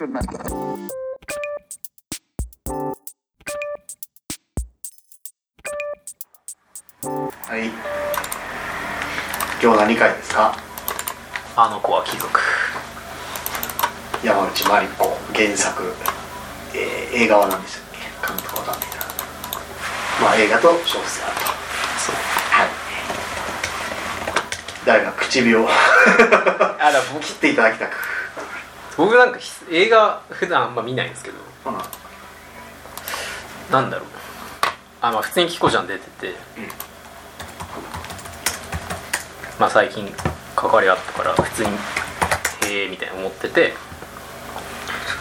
はい。今日何回ですか？あの子は貴族。山内真理子原作、えー映画は何でしたっけ？監督わかんないなまあ映画と小説があると。そう。はい。誰が唇をあだ僕。切っていただきたく僕なんかひ映画普段あんま見ないんですけど。うんなんだろう。あまあ普通にキコちゃん出てて、まあ最近関わりあったから普通にへえみたいに思ってて。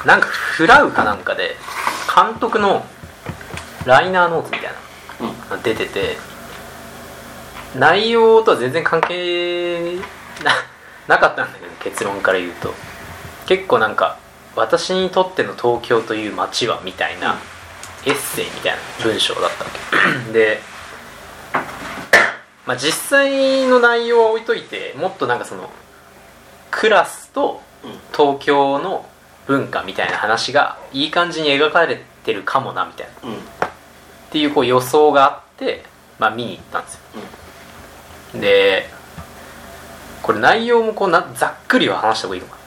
なんかフラウかなんかで監督のライナーノーツみたいな出てて。内容とは全然関係ななかったんだけど結論から言うと結構なんか私にとっての東京という街はみたいな、エッセイみたいな文章だったわけ。で、まあ、実際の内容は置いといてもっとなんかそのクラスと東京の文化みたいな話がいい感じに描かれてるかもなみたいな。うん。っていうこう予想があって、まあ、見に行ったんですよ、でこれ内容もこうなざっくりは話した方がいいのかうん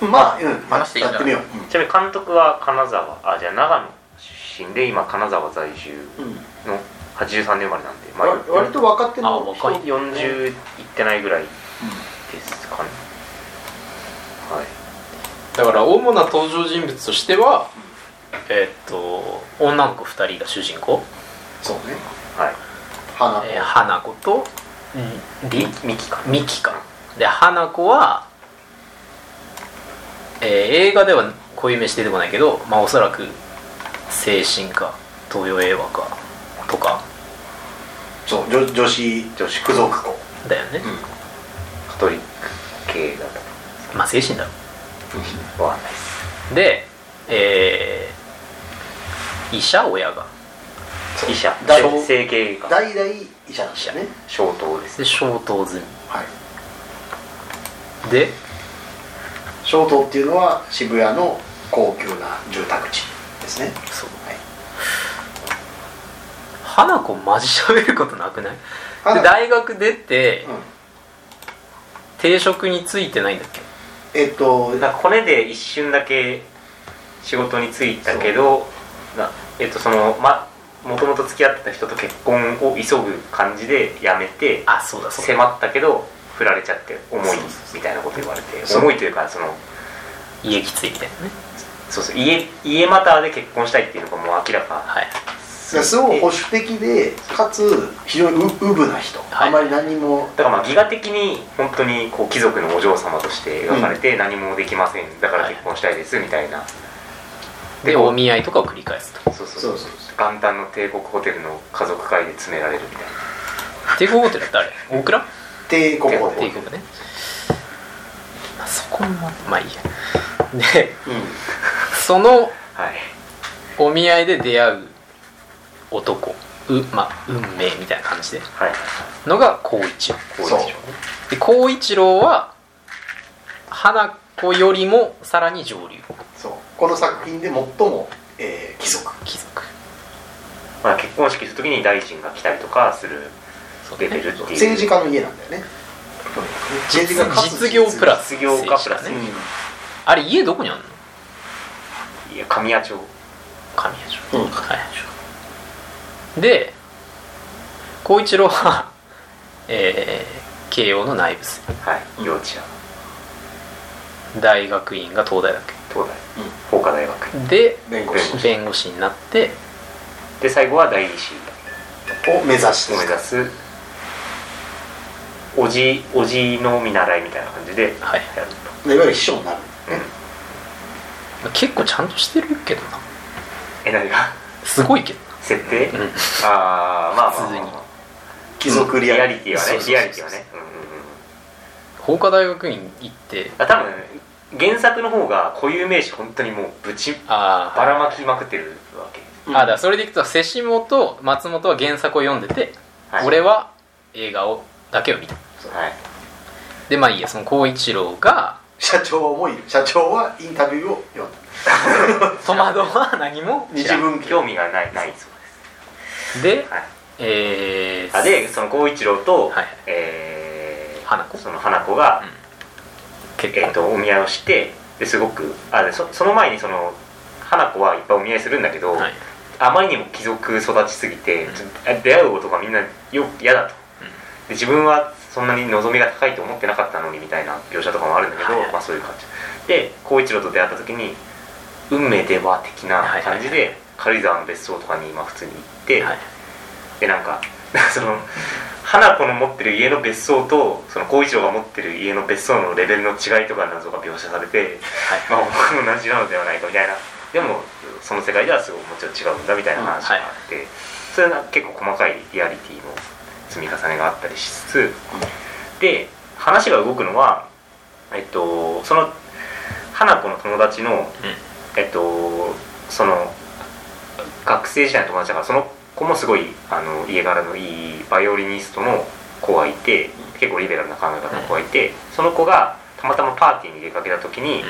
まあ、うん、話していいんじゃな。いやってみよう、ちなみに監督は金沢あじゃあ長野出身で今金沢在住うん。うんの83年生まれなんで、まあ、割割と若手のあ若い。人40いってないぐらいですかね。はい。だから主な登場人物としてはえーっと女の子2人が主人公、そうね。はい。花子、えー花子とりミキか。ミキか。で花子は、えー映画ではこういう名詞出てこないけど、まあ、おそらく精神科東洋英和科とか。そう女女子女子付属校。だよね、カトリック系だと。まあ精神だろ。わかんないです。でえー医者親が。医者。大整形が代々医者なんですよね。消灯です。で消灯済はい。みで小東っていうのは渋谷の高級な住宅地ですね。そう。はい。花子マジ喋ることなくない？大学出てうん。定職についてないんだっけ？えっとなんか骨で一瞬だけ仕事に就いたけどなえっとそのまもともと付き合ってた人と結婚を急ぐ感じで辞めてあそうだそうだ。迫ったけど振られちゃって重いみたいなこと言われて重いというかその家きついみたいなね。そうそう家家マターで結婚したいっていうのがもう明らか。はい。すごい保守的でかつ非常にううぶな人、はい。あまり何も。だからまあギガ的に本当にこう貴族のお嬢様として描かれて何もできません。だから結婚したいですみたいな。でお見合いとかを繰り返すと。そうそうそう。そう元旦の帝国ホテルの家族会で詰められるみたいな。帝国ホテルって誰？大倉？帝国ホテル帝国ねまあそこもままあいいや。でうん。そのはい。お見合いで出会う男。うまあ運命みたいな感じで。はい。のが光一郎。で光一郎は花子よりもさらに上流。そう。この作品で最も、えー貴族。貴族。まあ、結婚式するときに大臣が来たりとかするそうレベルっていう。政治家の家なんだよね。政治家かつ実業プラス実業家。プラスねうん。あれ家どこにあるの？いや神谷町。神谷町。うん。神谷町。で光一郎は えー慶応の内部生。はい。幼稚園。大学院が東大だっ東大。法科大学。けで弁護士。弁護士になって。で最後は代議士を目指して。を目指すおじおじの見習いみたいな感じではいやると、い。わゆる秘書になる。うん、結構ちゃんとしてるけどな。え何が？すごいけど設定、うん。ああまあまあ普通に。貴族リリアリティはね。そうそうそう。リアリティはね。うん法科大学院行って。あ多分原作の方が固有名詞本当にもうぶちばらまきまくってるわけ、うん。あだからそれでいくと瀬下と松本は原作を読んでて、はい、俺は映画をだけを見たはい。でまあいいやその光一郎が社長もいる。社長はインタビューを読んだ。戸惑は何も知らん日文興味がないないそうではい、えー、あでその光一郎と、はいえー花子？その花子が、結婚、えー、とお見合いをしてですごくあでそその前にその花子はいっぱいお見合いするんだけど、はい。あまりにも貴族育ちすぎて、うん。ちょ出会うことがみんなよ嫌だと、で自分はそんなに望みが高いと思ってなかったのにみたいな描写とかもあるんだけど、はいはい。まあそういう感じ。で光一郎と出会った時に運命では的な感じで、はい。はい軽井沢の別荘とかに今普通に行って、はい。でなんかその花子の持ってる家の別荘とその光一郎が持ってる家の別荘のレベルの違いとか謎が描写されて、まあ僕も同じなのではないかみたいな。でもその世界ではすごいもちろん違うんだみたいな話があって、それは結構細かいリアリティの積み重ねがあったりしつつ、で話が動くのはえっとその花子の友達の、えっとその学生時代の友達だからその子もすごいあの家柄のいいバイオリニストの子がいて結構リベラルな考え方の子がいて、その子がたまたまパーティーに出かけた時に、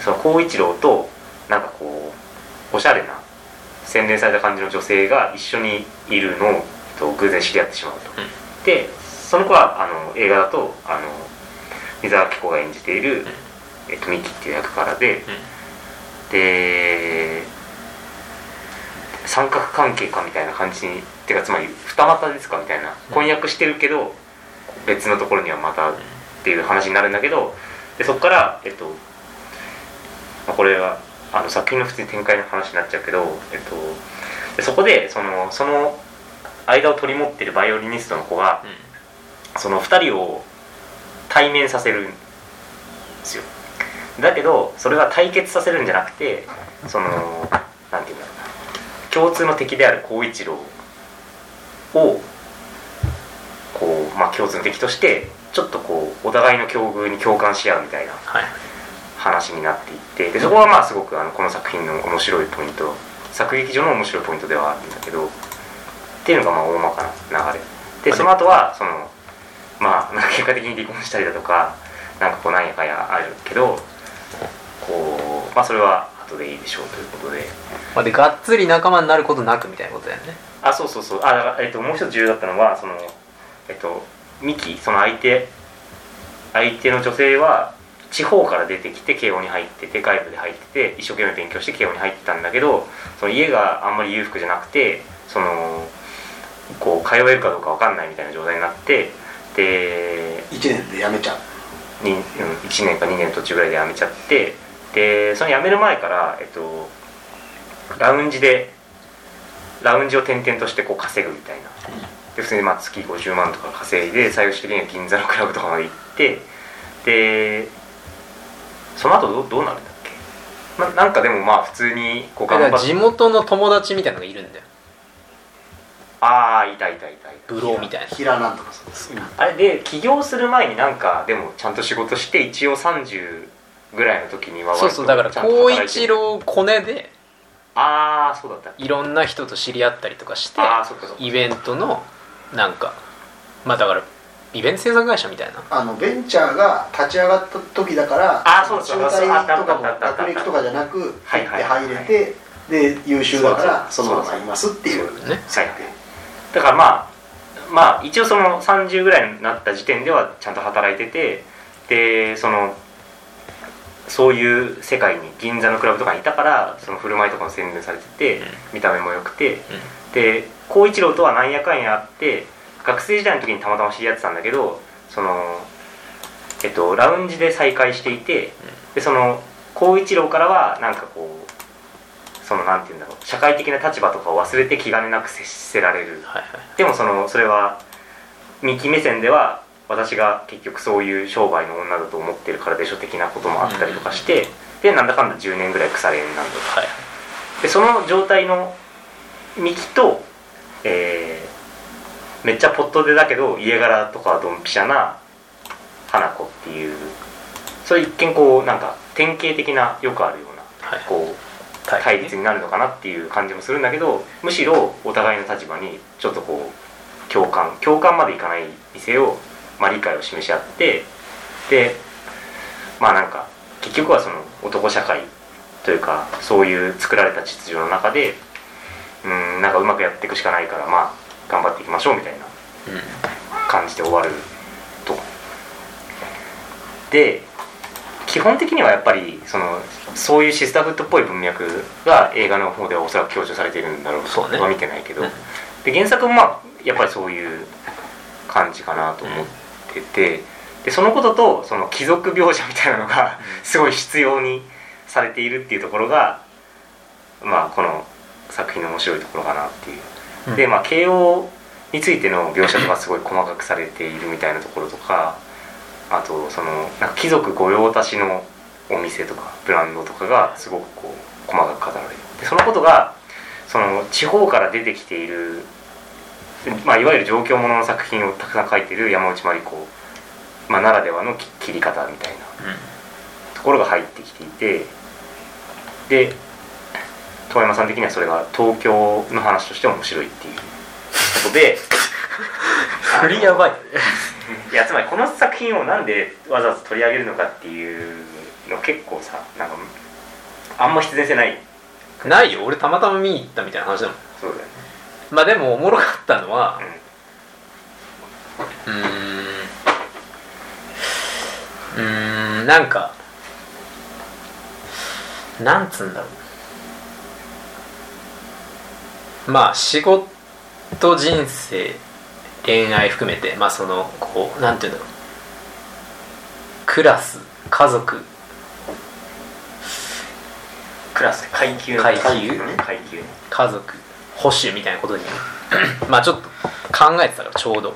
その光一郎となんかこうおしゃれな洗練された感じの女性が一緒にいるのと偶然知り合ってしまうと、うん。でその子はあの映画だとあの水原希子が演じている、えっと、ミキっていう役柄で、で三角関係かみたいな感じにてかつまり二股ですかみたいな婚約してるけど別のところにはまたっていう話になるんだけどでそこからえっと、まあ、これはあの作品の普通に展開の話になっちゃうけど、えっと、でそこでそのその間を取り持ってるバイオリニストの子がその2人を対面させるんですよ。だけどそれは対決させるんじゃなくてそのなんていうんだろうな。共通の敵である光一郎をこう、まあ、共通の敵としてちょっとこうお互いの境遇に共感し合うみたいなはい。話になっていってでそこはまあすごくあのこの作品の面白いポイント作劇上の面白いポイントではあるんだけどっていうのがまあ大まかな流れ。でその後はそのまあなんか結果的に離婚したりだとかなんかこうなんやかんやあるけどこうまあそれは後でいいでしょうということで。まあ、でがっつり仲間になることなくみたいなことだよね。あそうそうそう。あえっと、もう一つ重要だったのはそのえっとミキその相手相手の女性は地方から出てきて慶応に入ってて外部で入ってて一生懸命勉強して慶応に入ってたんだけどその家があんまり裕福じゃなくてそのこう通えるかどうかわかんないみたいな状態になってで1年で辞めちゃう。にうん1年か2年途中ぐらいで辞めちゃってでその辞める前から、えっと、ラウンジでラウンジを転々としてこう稼ぐみたいな。で普通にまあ月50万とか稼いで最終的には銀座のクラブとかまで行ってでその後どうどうなるんだっけ？ななんかでもまあ普通にこう頑張っ地元の友達みたいなのがいるんだよああいたいたいたいた。ブローみたいな。平なんとかそうです。あれで起業する前になんかでもちゃんと仕事して一応30ぐらいの時にはそうそうだからちゃんと光働いてる。一郎コネでああそうだった。いろんな人と知り合ったりとかしてああそっかそっか。イベントのなんかまあだからイベント制作会社みたいな。あのベンチャーが立ち上がった時だからあそうそう中退とかも学歴とかじゃなくはいはい入れてで優秀だからそそうそうのままいますっていうね。はいだからまあまあ一応その30ぐらいになった時点ではちゃんと働いててでそのそういう世界に銀座のクラブとかにいたからその振る舞いとかも洗練されてて、見た目も良くて、で光一郎とはなんやかんやあって学生時代の時にたまたま知り合ってたんだけどそのえっとラウンジで再会していて、でその光一郎からはなんかこうそのなんて言うんだろう。社会的な立場とかを忘れて気兼ねなく接せられる。はいはい。でもそのそれはミキ目線では私が結局そういう商売の女だと思ってるからでしょ的なこともあったりとかして、でなんだかんだ10年ぐらい腐れ縁なんだと。はいでその状態のミキと、えーめっちゃポットでだけど家柄とかはドンピシャな花子っていうそれ一見こうなんか典型的なよくあるようなはい。こう対立になるのかなっていう感じもするんだけどむしろお互いの立場にちょっとこう共感共感までいかないにせよ、まあ、理解を示し合ってでまあなんか結局はその男社会というかそういう作られた秩序の中でうんなんかうまくやっていくしかないからまあ頑張っていきましょうみたいな感じで終わると。で基本的にはやっぱりそのそういうシスターフットっぽい文脈が映画の方ではおそらく強調されているんだろうとそうね。は見てないけど、うんで原作もまあやっぱりそういう感じかなと思ってて、でそのこととその貴族描写みたいなのがすごい必要にされているっていうところがまあこの作品の面白いところかなっていう。うん。でまあ慶応についての描写とかすごい細かくされているみたいなところとかあとそのなんか貴族御用達のお店とかブランドとかがすごくこう細かく語られるでそのことがその地方から出てきている、まあ、いわゆる状況ものの作品をたくさん書いてる山内まり子、まあ、ならではの切り方みたいなところが入ってきていてで遠山さん的にはそれが東京の話として面白いっていうことで 振りやばい。いやつまりこの作品をなんでわざわざ取り上げるのかっていうの結構さなんかあんま必然性ない。ないよ。俺たまたま見に行ったみたいな話だもん。そうだよね。まあでもおもろかったのはうん。うんなんかなんつうんだろう。まあ仕事人生恋愛含めてまあそのこうなんていうんだろうクラス家族。クラス階級の階級？ね。階級ね。家族。保守みたいなことに。まあちょっと考えてたからちょうど。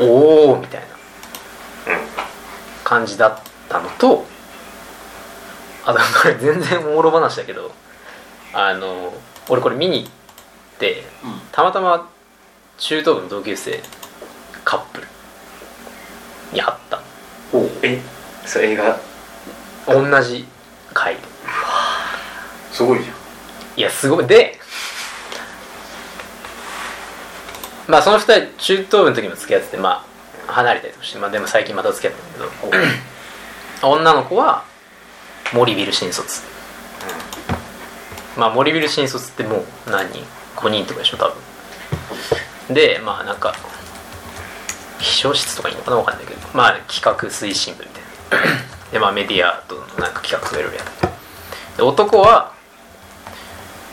おおみたいな。感じだったのとあとこれ全然おもろ話だけどあの俺これ見に行ってうん。たまたま中等部の同級生カップルに会った。おうえそう映画？同じ回。すごいじゃん。いやすごい。でまあその二人中等部の時も付き合っててまあ離れたりとかしてまあでも最近また付き合ってるんだけど 女の子は森ビル新卒。まあ森ビル新卒ってもう何人？5人とかでしょ多分。でまあなんか秘書室とかいいのかなわかんないけど。まあ企画推進部みたいな。でまあメディアとなんか企画とかいろいろやってて。で男は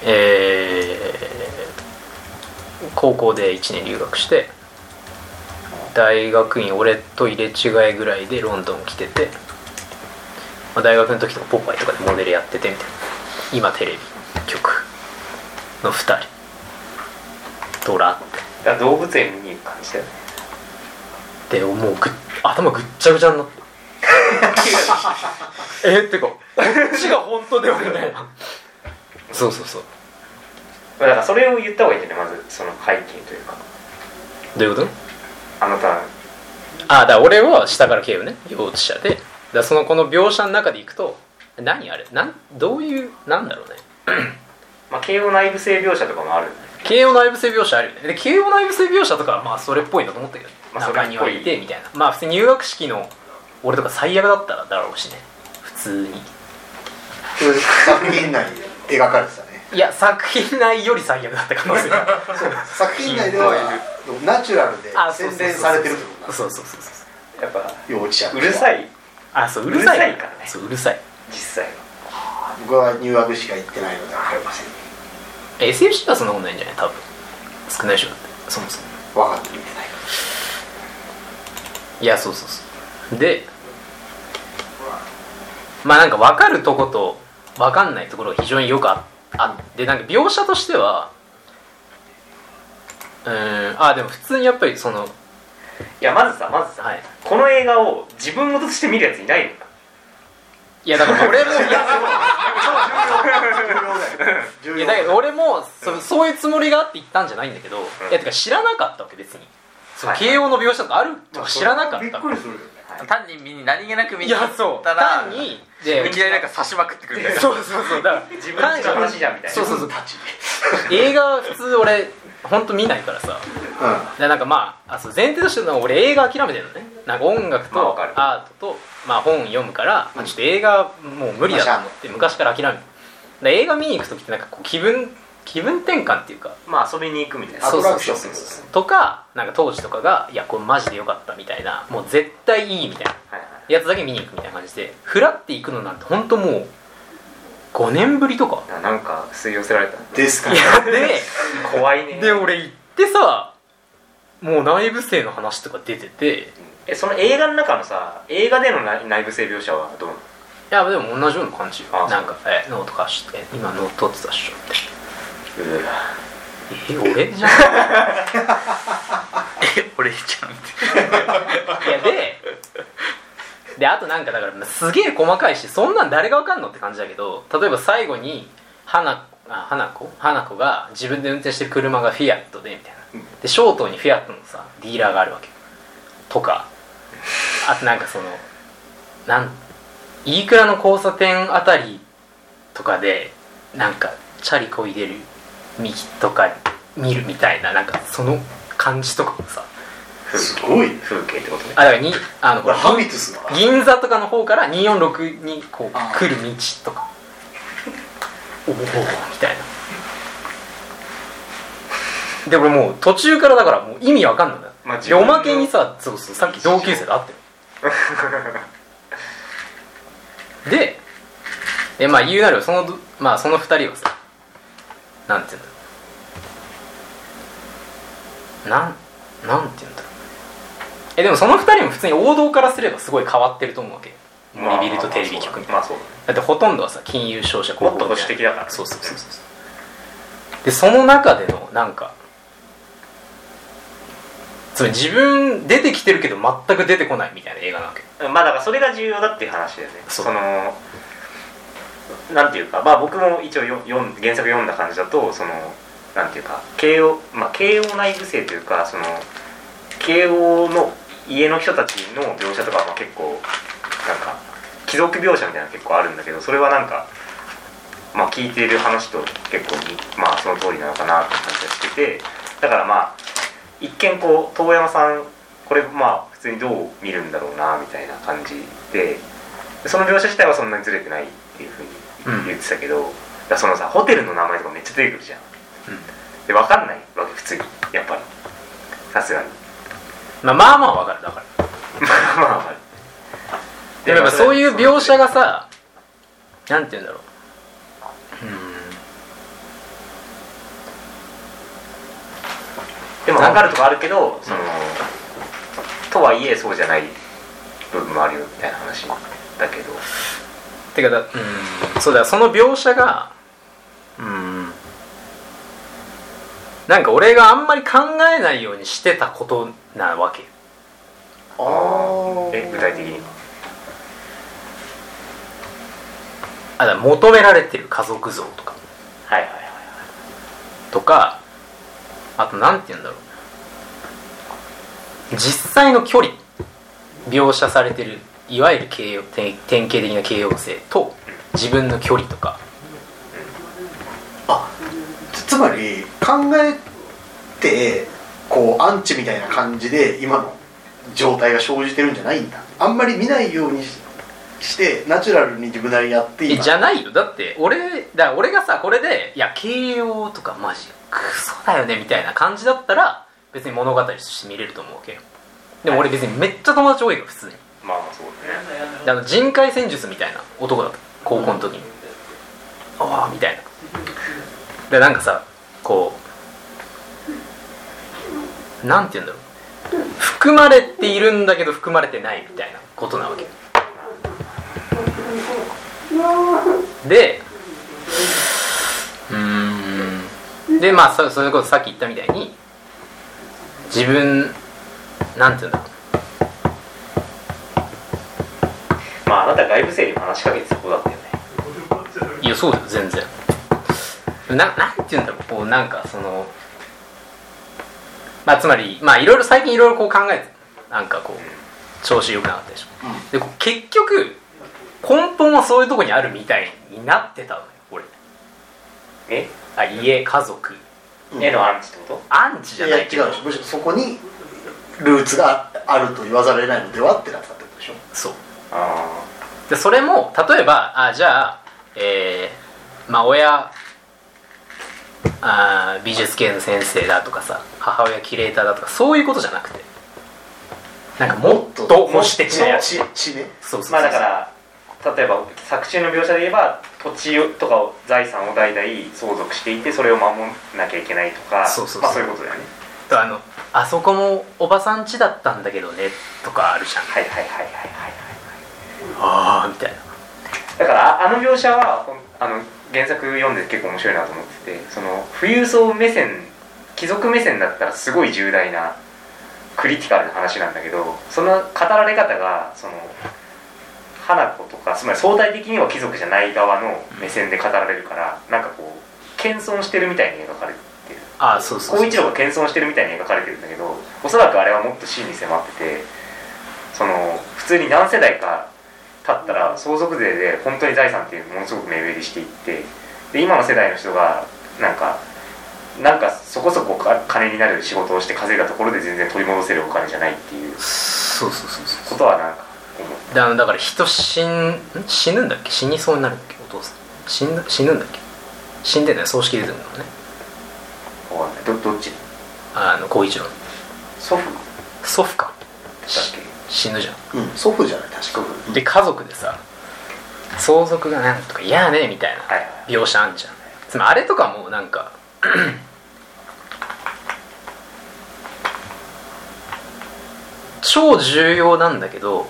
えー高校で1年留学して大学院俺と入れ違いぐらいでロンドン来てて、まあ、大学の時とかポッパイとかでモデルやっててみたいな。今テレビ局の2人ドラ。ってだから動物園見に行く感じだよ。ねでもうぐっ頭ぐっちゃぐちゃになって。えってかこっちが本当ではみたいな。そうそうそう。だからそれを言った方がいいんじゃない？まずその背景というか。どういうこと？あなた。あだから俺は下から経由ね。幼稚舎で。だそのこの描写の中でいくと何あれ？なんどういうなんだろうね。まあ慶応内部性描写とかもある。んだよ慶応内部性描写あるよね。で慶応内部性描写とかはまあそれっぽいなと思ったけど、まあ中にはい。てみたいな。まあ普通に入学式の俺とか最悪だったらだろうしね。普通に。それ作品内で描かれてたね。いや作品内より最悪だった可能性が。作品内ではナチュラルであそうそうそう洗練されてるってことそうそうそうそうやっぱ幼稚舎うるさい。あそううるさいからね。そううるさい実際は僕は入学しか行ってないので分かりません。え SFC はそんなことないんじゃない？多分。少ないでしょ。だってそもそも。分かって見てないかいやそうそうそう。でまあなんか分かるとこと分かんないところが非常によくああってなんか描写としてはうーんあでも普通にやっぱりそのいやまずさまずさはい。この映画を自分事として見るやついないのか。いやだから俺もいや いやだけど俺もそそういうつもりがあって言ったんじゃないんだけど、いやてか知らなかったわけ別に。慶応の描写とかあるとか知らなかった。びっくりするよね。単に見に何気なく見いに行ったら単にでいきなりなんか刺しまくってくるみたいな。そうそうそうだから自分たちの話じゃんみたいな。そうそうそう映画普通俺本当見ないからさ。うでなんかまああそう前提としての俺映画諦めてるのね。なんか音楽とアートと、まあ、本読むから、まあ、ちょっと映画もう無理だと思って昔から諦めてで映画見に行く時ってなんかこう気分気分転換っていうかまあ遊びに行くみたいな。アトラクションそうそうそうそうとかなんか当時とかがいやこれマジでよかったみたいな。もう絶対いいみたいな。やつだけ見に行くみたいな感じで。フラって行くのなんて本当もう5年ぶりとか。あなんか吸い寄せられたんですかいやで 怖いね。で俺行ってさもう内部生の話とか出てて。いえその映画の中のさ映画での内内部性描写はどうなの？やでも同じような感じよ。なんか「えノート貸して今ノート取ってたっしょ」って。うわ。え俺？じゃん。え俺じゃんって。いやでであとなんかだからすげえ細かいしそんなん誰がわかんのって感じだけど例えば最後に華あ華子？華子が自分で運転してる車がフィアットでみたいな。で松濤にフィアットのさディーラーがあるわけ。とか。あとなんかそのなん飯倉の交差点あたりとかでなんかチャリこいでる右とか見るみたいななんかその感じとかもさすごい風景ってことね。あだからにあのハビトゥスだ銀座とかの方から246にこう来る道とか。おお。みたいな。で俺もう途中からだからもう意味わかんない。んだよ、まあでおまけにさそうそうさっき同級生で会ってる。ででまあ言うなればそのまあその二人はさなんて言うんだろう。なんなんて言うんだろうえでもその二人も普通に王道からすればすごい変わってると思うわけ森ビルとテレビ局みたいなまあそうだね。だってほとんどはさ金融商社もっと保守的だから。そうそうそう。そうでその中でのなんかつまり自分出てきてるけど全く出てこないみたいな映画なわけ。まあだからそれが重要だっていう話だよね。そのなんていうかまあ僕も一応よ読ん原作読んだ感じだとそのなんていうか慶応まあ慶応内部生というかその慶応の家の人たちの描写とかはまあ結構なんか貴族描写みたいなの結構あるんだけどそれはなんかまあ聞いている話と結構にまあその通りなのかなって感じがしててだからまあ一見こう遠山さんこれまあ普通にどう見るんだろうなみたいな感じでその描写自体はそんなにずれてないっていうふうに言ってたけど、だからそのさホテルの名前とかめっちゃ出てくるじゃん、で分かんないわけ普通に。やっぱり。さすがにまあまあまあわかるだから。まあまあまあ。でもやっぱそういう描写がさなんて言うんだろう。うん。でも分かるとこあるけどそのとはいえそうじゃない部分もあるよみたいな話だけど。てかだうん。そうだその描写がうんなんか俺があんまり考えないようにしてたことなわけあー。え具体的に。あだ求められてる。家族像とかはいはいはいとかあとなんて言うんだろう。実際の距離。描写されてる。いわゆる形典型的な形容性と自分の距離とかあつつまり考えてこうアンチみたいな感じで今の状態が生じてるんじゃないんだ。あんまり見ないようにししてナチュラルに自分なりにやってえ今。じゃないよ。だって俺だから俺がさこれでいや形容とかマジクソだよねみたいな感じだったら別に物語として見れると思うわけよでも俺別にめっちゃ友達多いから普通にまあまあそうだね。であの人海戦術みたいな男だった。高校の時に。ああみたいな。でなんかさこうなんて言うんだろう。含まれているんだけど含まれてないみたいなことなわけ。でうーん。でまあそそれこそさっき言ったみたいに自分なんて言うんだろう。まああなた外部生にも話しかけてたことだったよね。いやそうだよ全然ななんて言うんだろうこうなんかそのまあつまりまあいろいろ最近いろいろこう考えてなんかこう調子良くなかったでしょ。うん。でこう結局根本はそういうとこにあるみたいになってたのよ俺。え？あ家家族。うん。絵のアンチってこと？アンチじいや違うゃないけどでしょ。むしろそこにルーツがあると言わざるを得ないのではってなったってことでしょ。そう。あでそれも例えばあじゃあえー、まあ親あー美術系の先生だとかさ母親キュレーターだとかそういうことじゃなくて。なんかもっと保守的なやつ。地地ねそうそうそうまあだから例えば作中の描写で言えば土地とかを財産を代々相続していてそれを守んなきゃいけないとかそうそうそう。まあそういうことだよね。とあのあそこもおばさん家だったんだけどねとかあるじゃん。はいはいはいはいはいはいああみたいな。だからああの描写はあの原作読んで結構面白いなと思っててその富裕層目線貴族目線だったらすごい重大なクリティカルな話なんだけどその語られ方がその花子とかつまり相対的には貴族じゃない側の目線で語られるからなんかこう謙遜してるみたいに描かれてる。ああそうそうそう。孝一郎が謙遜してるみたいに描かれてるんだけどおそらくあれはもっと真に迫っててその普通に何世代か経ったら相続税で本当に財産っていうのものすごく目減りしていってで今の世代の人がなんかなんかそこそこか金になる仕事をして稼いだところで全然取り戻せるお金じゃないっていう。そうそうそうそうことはなんか思う。だだから人死んん死ぬんだっけ？死にそうになるんだっけ？お父さん。死んだ死ぬんだっけ？死んでない？葬式出てくるのね。わかんない。どどっち？あの孝一郎の。祖父？祖父か。け死ぬじゃん。うん。祖父じゃない確か。で家族でさ相続がなんとか嫌やねみたいな描写あんじゃん。つまりあれとかもなんか 超重要なんだけど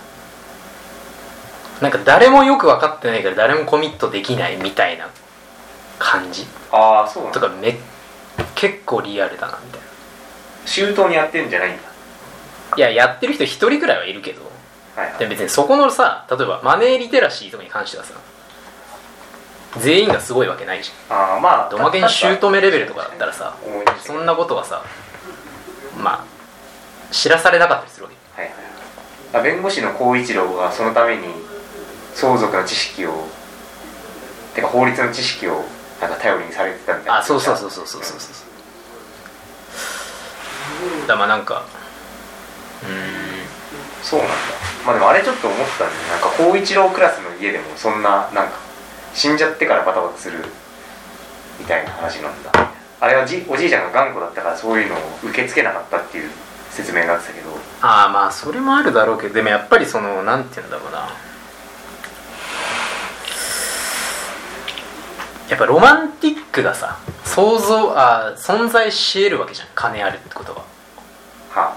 なんか誰もよく分かってないから誰もコミットできないみたいな感じ。ああそうなんだ。とかめ結構リアルだなみたいな。周到にやってんじゃないんだいややってる人一人くらいはいるけど。はいはい。で別にそこのさ例えばマネーリテラシーとかに関してはさ全員がすごいわけないじゃん。ああまあどまけに姑レベルとかだったらさそんなことはさまあ知らされなかったりするわけ。はいはい。弁護士の孝一郎がそのために相続の知識をてか法律の知識をなんか頼りにされてたみたいな。あそうそうそうそうそうそうそう。だまあなんかそうなんだ。まあでもあれちょっと思ったんでなんか孝一郎クラスの家でもそんななんか死んじゃってからバタバタするみたいな話なんだ。あれはじおじいちゃんが頑固だったからそういうのを受け付けなかったっていう説明になってたけど。ああまあそれもあるだろうけどでもやっぱりそのなんて言うんだろうな。やっぱロマンティックがさ想像あー存在し得るわけじゃん。金あるってことは。は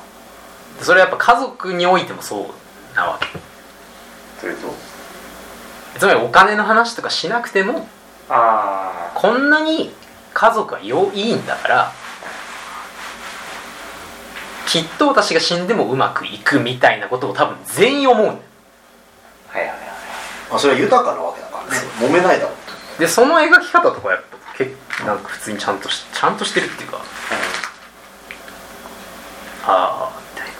それはやっぱ家族においてもそうなわけ。あそれと？つまりお金の話とかしなくてもああこんなに家族はよいいんだからきっと私が死んでもうまくいくみたいなことを多分全員思うんだよ。はいはいはいまあそれは豊かなわけだからね。揉めないだろうでその描き方とかやっぱ結構なんか普通にちゃんとしちゃんとしてるっていうか。ああみたいな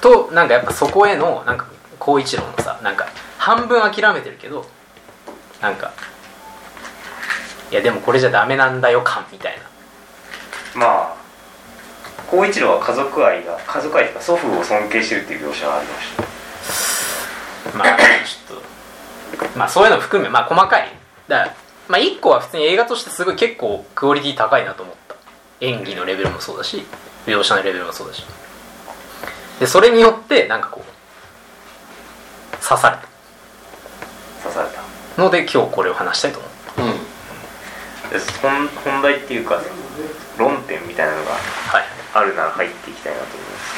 となんかやっぱそこへのなんか孝一郎のさなんか半分諦めてるけどなんかいやでもこれじゃダメなんだよ感みたいな。まあ孝一郎は家族愛が家族愛とか祖父を尊敬してるっていう描写がありました。まあちょっとまあそういうのも含めまあ細かい。だからまあ一個は普通に映画としてすごい結構クオリティ高いなと思った。演技のレベルもそうだし描写のレベルもそうだしでそれによってなんかこう刺され刺されたた。ので今日これを話したいと思う。うん。で本本題っていうか論点みたいなのがはい。あるなら入っていきたいなと思うんです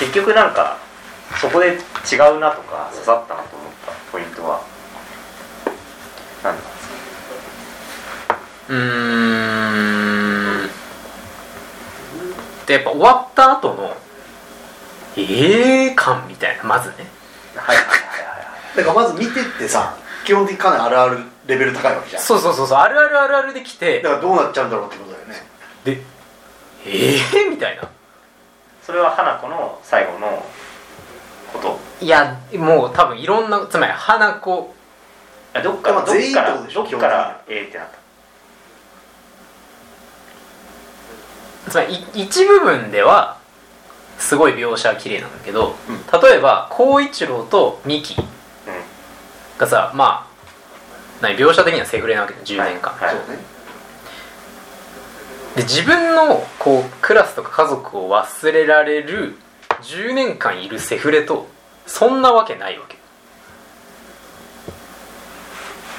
けど。結局なんかそこで違うなとか刺さったなと思ったポイントは何なんですか？うーんでやっぱ終わった後のええー、感みたいなまずね。はいはいはいはい。だからまず見てってさ基本的にかなりあるあるレベル高いわけじゃん。そうそうそうそう。あるあるあるあるできてだからどうなっちゃうんだろうってことだよね。でええー、みたいな。それは花子の最後のこと。いやもう多分いろんなつまり花子あどっかまあどっから全員ってことでしょどっからええってなったつまりい一部分ではすごい描写は綺麗なんだけど、うん。例えば光一郎とミキうがさまあ何描写的にはセフレなわけで10年間、はいそう。ねで自分のこうクラスとか家族を忘れられる10年間いるセフレとそんなわけないわけ。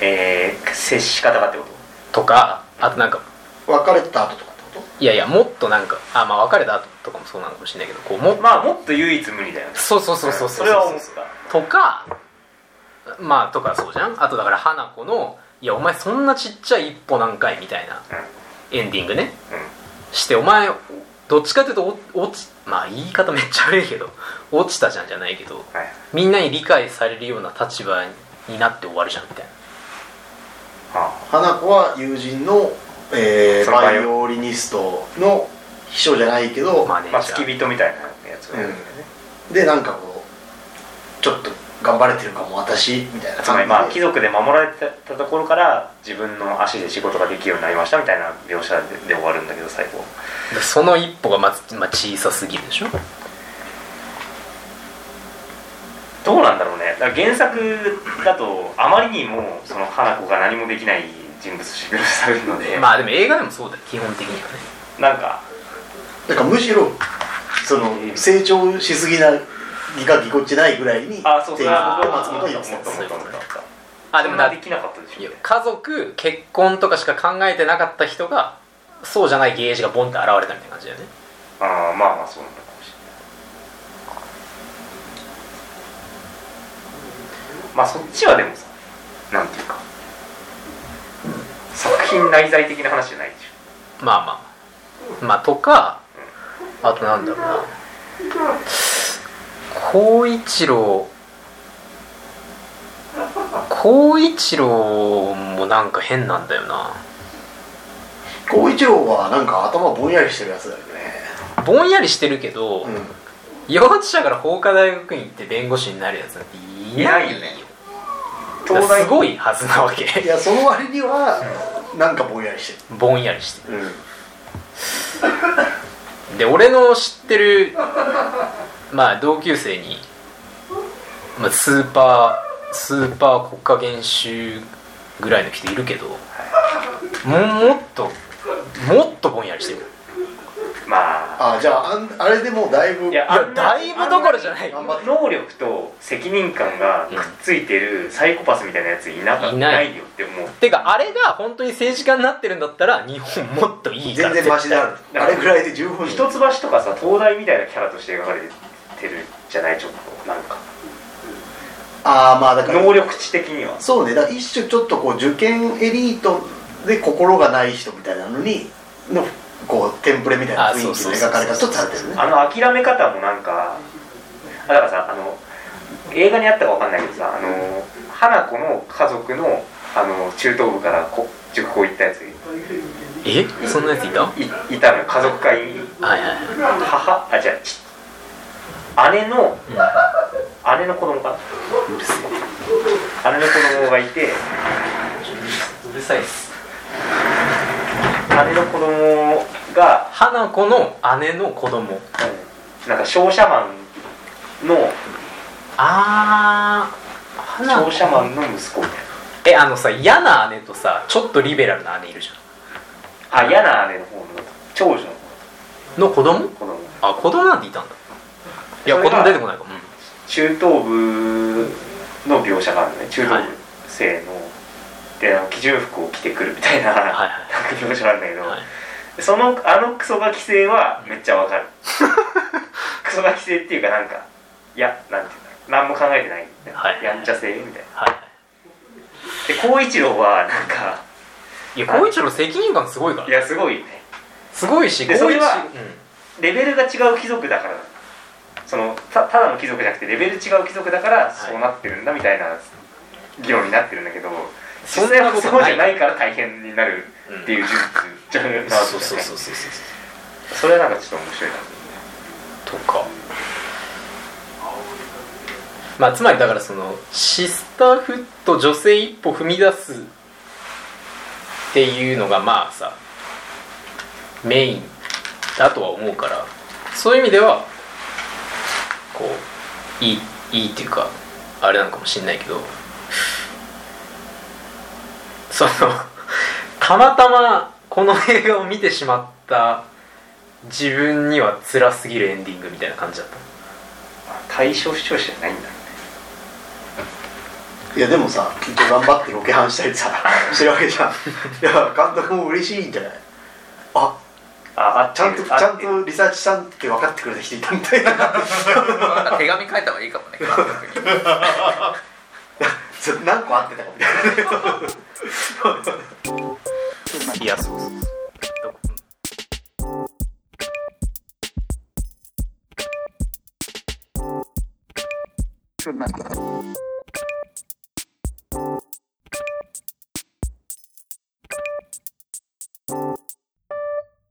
えー、接し方がってこと？とかあとなんか別れた後とか？いやいやもっとなんかあまあ別れた後とかもそうなのかもしれないけどこうもっまあもっと唯一無二だよね。そうそうそうそうそれは思った。とかまあとかそうじゃん。あとだから花子の「いやお前そんなちっちゃい一歩なんかい」みたいなエンディングね。してお前どっちかっていうとお落ちまあ言い方めっちゃ悪いけど落ちたじゃんじゃないけどはい。みんなに理解されるような立場になって終わるじゃんみたいな。はと花子は友人の、えーバイオリニストの秘書じゃないけど、まあ付き人みたいなやつをやるんでなんかこうちょっと頑張れてるかも私みたいなつまりまあ貴で族で守られてたところから自分の足で仕事ができるようになりましたみたいな描写でで終わるんだけど最後。でその一歩がまず、まあ、小さすぎるでしょ？どうなんだろうね。だから原作だとあまりにもその花子が何もできない人物として描写されるので、まあでも映画でもそうだよ基本的にはね。なんか。なんかむしろその成長しすぎなぎかぎこちないぐらいにあそうそう。っていうのあを松本は言ってたもっあでもなできなかったでしょ家族結婚とかしか考えてなかった人がそうじゃないゲージがボンって現れたみたいな感じだよね。ああまあまあそうなんだかもしれない。まあそっちはでもさなんていうか作品内在的な話じゃないでしまあまあ。まあとかあとなんだろうな。光一郎光一郎もなんか変なんだよな。光一郎はなんか頭ぼんやりしてるやつだよね。ぼんやりしてるけど、うん。幼稚者から法科大学院行って弁護士になるやつなんていないよね東大すごいはずなわけ。いやその割にはなんかぼんやりしてぼんやりしてる、うん、るで俺の知ってるまあ同級生に、まあ、スーパースーパー国家元首ぐらいの人いるけどももっともっとぼんやりしてるまあ。あじゃああんあれでもうだいぶいやいやだいぶどころじゃない。能力と責任感がくっついて。るサイコパスみたいなやつい。なかいないないよって思う。てかあれが本当に政治家になってるんだったら日本もっといいから全然マシであれぐらいで十分。一橋とかさ東大みたいなキャラとして描かれてるじゃないちょっとなんか。ああまあだから能力値的には。そうね。だから一種ちょっとこう受験エリートで心がない人みたいなのにのこうテンプレみたいな雰囲気の描かれ方とされてるねあの諦め方もなんかあだからさあの映画にあったかわかんないけどさあの花子の家族のあの中等部からこ塾校行ったやつ。いえ？そんなやついた？いたのよ。家族会。にはいはいはい。母あじゃあち姉の姉の子供かな。うるせえ。姉の子供がいて。うるさいっす姉の子供が花子の姉の子供。なんか商社マンのあー花子。商社マンの息子えあのさ嫌な姉とさちょっとリベラルな姉いるじゃなあ嫌な姉の方の長女の子供？子供。あ子供なんていたんだ。いや子供出てこないかも、うん。中等部の描写があるのね。中等部生の、であの基準服を着てくるみたいな、はいはい描写があるんだけど、はい。そのあのクソガキ性はめっちゃわかる。クソガキ性っていうかなんかいやなんていうんだろう。何も考えてない、はい。やんちゃ性みたいな。はい。で光一郎はなんかいや光一郎責任感すごいから。いやすごいね。すごいしでそれはレベルが違う貴族だから。そのたただの貴族じゃなくてレベル違う貴族だからそうなってるんだみたいな議論になってるんだけど、そ実際はんなことないそうじゃないから大変になるっていう事実じゃなうんいですかそうそうそうそうそうそれはなんかちょっと面白いなととか。まあつまりだからそのシスターフット女性一歩踏み出すっていうのがまあさメインだとは思うからそういう意味ではこういいいいっていうかあれなのかもしれないけどそのたまたまこの映画を見てしまった自分には辛すぎるエンディングみたいな感じだった。対象視聴者じゃないんだろ いやでもさきっと頑張ってロケハンしたりさ してるわけじゃん。いや監督も嬉しいんじゃない？あああちゃんとちゃんとリサーチしたんって分かってくれた人いたみたいな。手紙書いた方がいいかもねちょっと何個あってたかみたいな。いやそうそうそうそうなんか